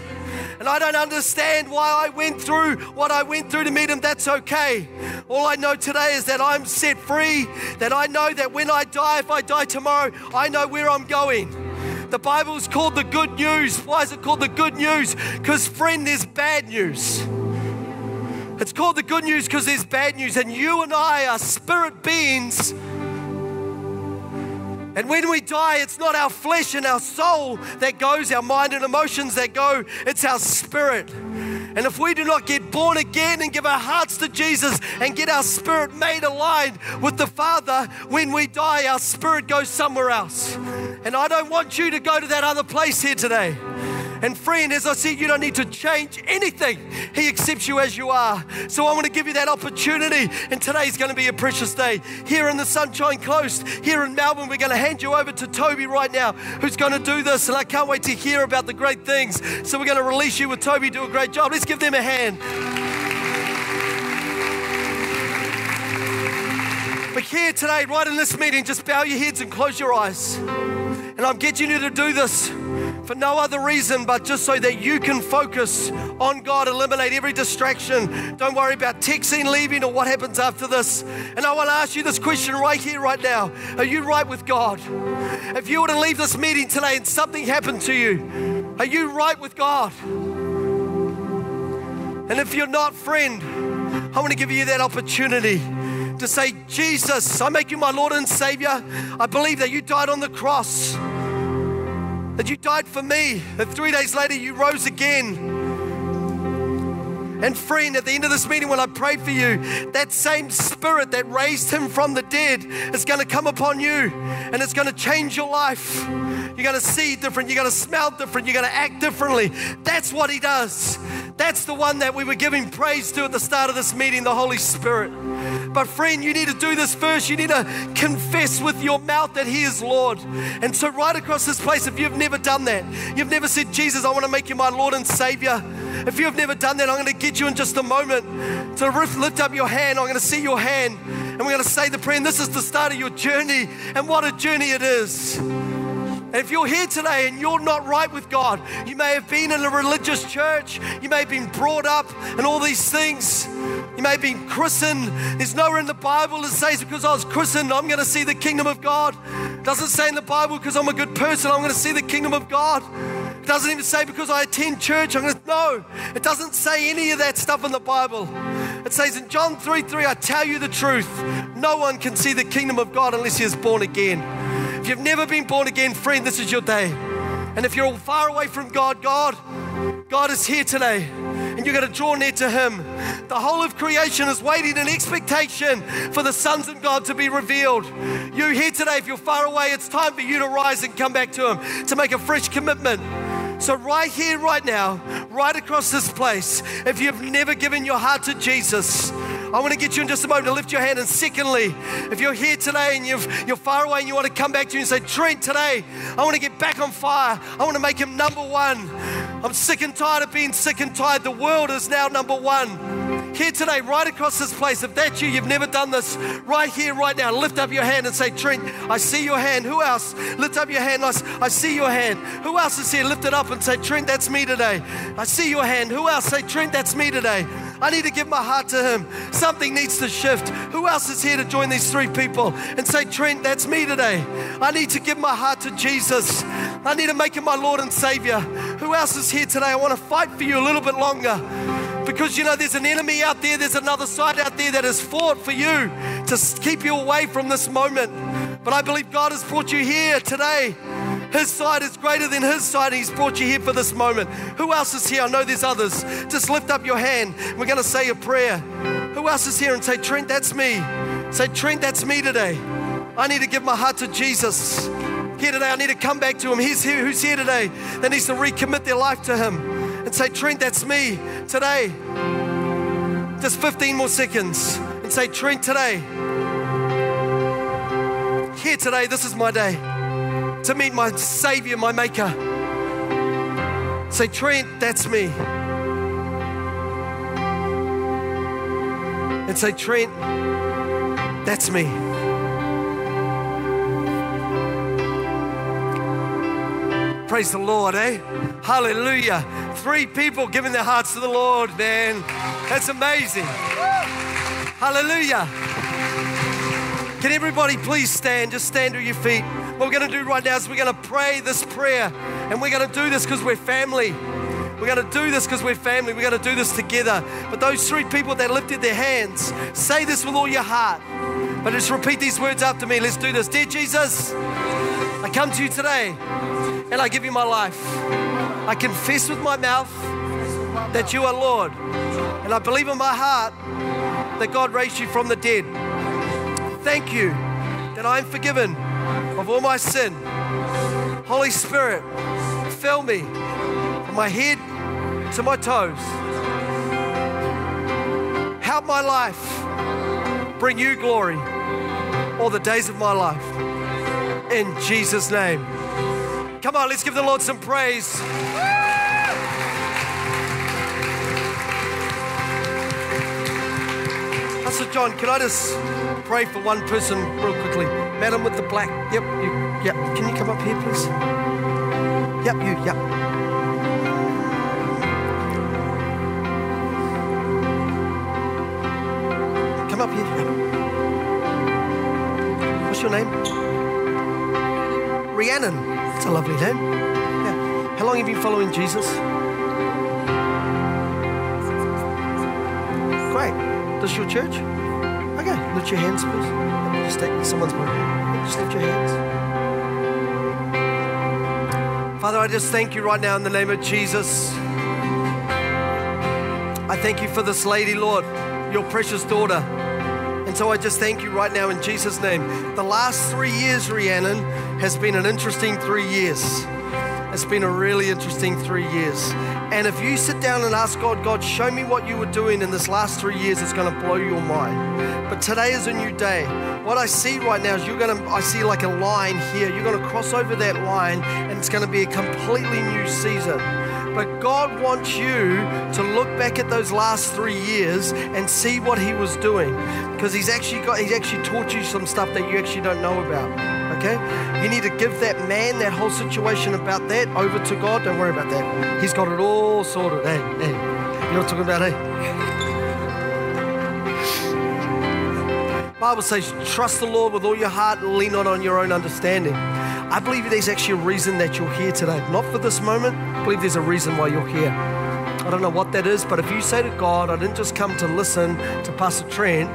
Speaker 2: And I don't understand why I went through what I went through to meet him. That's okay. All I know today is that I'm set free, that I know that when I die, if I die tomorrow, I know where I'm going The Bible is called the good news. Why is it called the good news? Because, friend, there's bad news. It's called the good news because there's bad news, and you and I are spirit beings. And when we die, it's not our flesh and our soul that goes, our mind and emotions that go, it's our spirit. And if we do not get born again and give our hearts to Jesus and get our spirit made aligned with the Father, when we die, our spirit goes somewhere else. And I don't want you to go to that other place here today. And friend, as I said, you don't need to change anything. He accepts you as you are. So I want to give you that opportunity. And today's going to be a precious day. Here in the Sunshine Coast, here in Melbourne, we're going to hand you over to Toby right now, who's going to do this. And I can't wait to hear about the great things. So we're going to release you with Toby. Do a great job. Let's give them a hand. But here today, right in this meeting, just bow your heads and close your eyes. And I'm getting you to do this for no other reason but just so that you can focus on God, eliminate every distraction. Don't worry about texting, leaving, or what happens after this. And I want to ask you this question right here, right now Are you right with God? If you were to leave this meeting today and something happened to you, are you right with God? And if you're not, friend, I want to give you that opportunity to say, Jesus, I make you my Lord and Savior. I believe that you died on the cross that you died for me, that three days later you rose again. And friend, at the end of this meeting, when I pray for you, that same spirit that raised him from the dead is going to come upon you and it's going to change your life. You're going to see different, you're going to smell different, you're going to act differently. That's what he does. That's the one that we were giving praise to at the start of this meeting, the Holy Spirit. But, friend, you need to do this first. You need to confess with your mouth that He is Lord. And so, right across this place, if you've never done that, you've never said, Jesus, I want to make you my Lord and Savior. If you've never done that, I'm going to get you in just a moment to lift up your hand. I'm going to see your hand and we're going to say the prayer. And this is the start of your journey. And what a journey it is. And if you're here today and you're not right with God, you may have been in a religious church, you may have been brought up and all these things. You may have been christened. There's nowhere in the Bible that says because I was christened, I'm going to see the kingdom of God. It doesn't say in the Bible because I'm a good person, I'm going to see the kingdom of God. It doesn't even say because I attend church, I'm going to, no. It doesn't say any of that stuff in the Bible. It says in John 3 3, I tell you the truth. No one can see the kingdom of God unless he is born again. If you've never been born again, friend, this is your day. And if you're far away from God, God, God is here today and you're going to draw near to Him. The whole of creation is waiting in expectation for the sons of God to be revealed. You're here today, if you're far away, it's time for you to rise and come back to Him to make a fresh commitment. So, right here, right now, right across this place, if you've never given your heart to Jesus, I want to get you in just a moment to lift your hand. And secondly, if you're here today and you've, you're far away and you want to come back to you and say, Trent, today I want to get back on fire. I want to make him number one. I'm sick and tired of being sick and tired. The world is now number one. Here today, right across this place, if that's you, you've never done this, right here, right now, lift up your hand and say, Trent, I see your hand. Who else? Lift up your hand. I see your hand. Who else is here? Lift it up and say, Trent, that's me today. I see your hand. Who else? Say, Trent, that's me today. I need to give my heart to Him. Something needs to shift. Who else is here to join these three people and say, Trent, that's me today? I need to give my heart to Jesus. I need to make Him my Lord and Savior. Who else is here today? I want to fight for you a little bit longer. Because you know, there's an enemy out there, there's another side out there that has fought for you to keep you away from this moment. But I believe God has brought you here today his side is greater than His side. He's brought you here for this moment. Who else is here? I know there's others. Just lift up your hand. We're going to say a prayer. Who else is here and say, Trent, that's me? Say, Trent, that's me today. I need to give my heart to Jesus. Here today, I need to come back to Him. He's here. Who's here today that needs to recommit their life to Him and say, Trent, that's me today. Just 15 more seconds and say, Trent, today. Here today, this is my day to meet my Savior, my Maker. Say, Trent, that's me. And say, Trent, that's me. Praise the Lord, eh? Hallelujah. Three people giving their hearts to the Lord, man. That's amazing. Hallelujah. Can everybody please stand? Just stand to your feet. What we're going to do right now is we're going to pray this prayer. And we're going to do this because we're family. We're going to do this because we're family. We're going to do this together. But those three people that lifted their hands, say this with all your heart. But just repeat these words after me. Let's do this. Dear Jesus, I come to you today and I give you my life. I confess with my mouth that you are Lord. And I believe in my heart that God raised you from the dead. Thank you that I am forgiven of all my sin. Holy Spirit, fill me from my head to my toes. Help my life bring you glory all the days of my life. In Jesus' name. Come on, let's give the Lord some praise. Pastor John, can I just pray for one person real quickly? Madam with the black. Yep, you, yep. Can you come up here, please? Yep, you, yep. Come up here. What's your name? Rhiannon. It's a lovely name. Yeah. How long have you been following Jesus? Great. This your church? Okay. Lift your hands, please. Just take someone's one. Just lift your hands. Father, I just thank you right now in the name of Jesus. I thank you for this lady, Lord, your precious daughter. And so I just thank you right now in Jesus' name. The last three years, Rhiannon, has been an interesting three years. It's been a really interesting three years. And if you sit down and ask God, God, show me what you were doing in this last three years, it's going to blow your mind. But today is a new day. What I see right now is you're going to, I see like a line here. You're going to cross over that line and it's going to be a completely new season. But God wants you to look back at those last three years and see what He was doing, because He's actually got He's actually taught you some stuff that you actually don't know about. Okay, you need to give that man that whole situation about that over to God. Don't worry about that. He's got it all sorted. Hey, hey, you know what I'm talking about? Hey. Bible says, trust the Lord with all your heart and lean not on your own understanding. I believe there's actually a reason that you're here today. Not for this moment, I believe there's a reason why you're here. I don't know what that is, but if you say to God, I didn't just come to listen to Pastor Trent,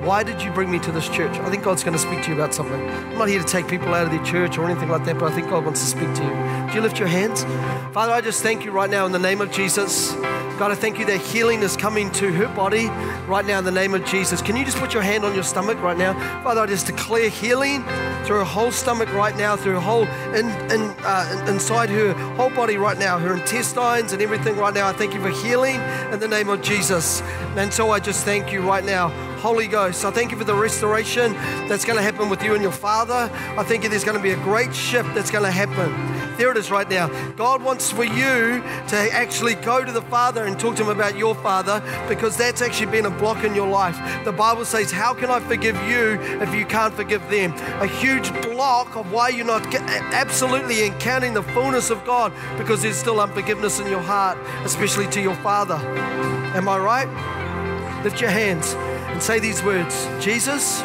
Speaker 2: why did you bring me to this church? I think God's going to speak to you about something. I'm not here to take people out of their church or anything like that, but I think God wants to speak to you. Do you lift your hands? Father, I just thank you right now in the name of Jesus. God, I thank you that healing is coming to her body right now in the name of Jesus. Can you just put your hand on your stomach right now? Father, I just declare healing through her whole stomach right now, through her whole, in, in, uh, inside her whole body right now, her intestines and everything right now. I thank you for healing in the name of Jesus. And so I just thank you right now Holy Ghost. I thank you for the restoration that's going to happen with you and your Father. I think there's going to be a great shift that's going to happen. There it is right now. God wants for you to actually go to the Father and talk to Him about your Father because that's actually been a block in your life. The Bible says, How can I forgive you if you can't forgive them? A huge block of why you're not absolutely encountering the fullness of God because there's still unforgiveness in your heart, especially to your Father. Am I right? Lift your hands and say these words Jesus,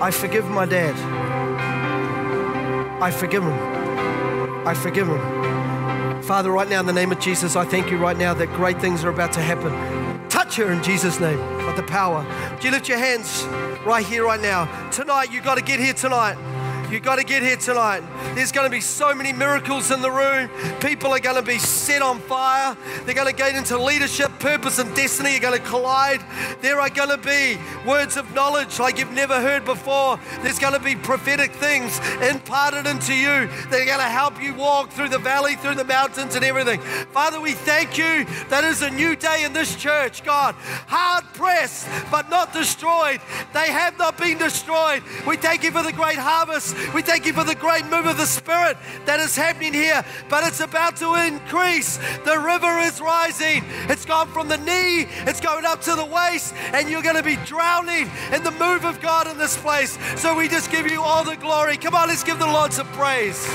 Speaker 2: I forgive my dad. I forgive him. I forgive him. Father, right now, in the name of Jesus, I thank you right now that great things are about to happen. Touch her in Jesus' name with the power. Do you lift your hands right here, right now? Tonight, you got to get here tonight. You got to get here tonight. There's going to be so many miracles in the room. People are going to be set on fire. They're going to get into leadership, purpose, and destiny are going to collide. There are going to be words of knowledge like you've never heard before. There's going to be prophetic things imparted into you They're going to help you walk through the valley, through the mountains, and everything. Father, we thank you that is a new day in this church, God. Hard pressed, but not destroyed. They have not been destroyed. We thank you for the great harvest we thank you for the great move of the Spirit that is happening here, but it's about to increase. The river is rising. It's gone from the knee, it's going up to the waist, and you're going to be drowning in the move of God in this place. So we just give you all the glory. Come on, let's give the Lord some praise.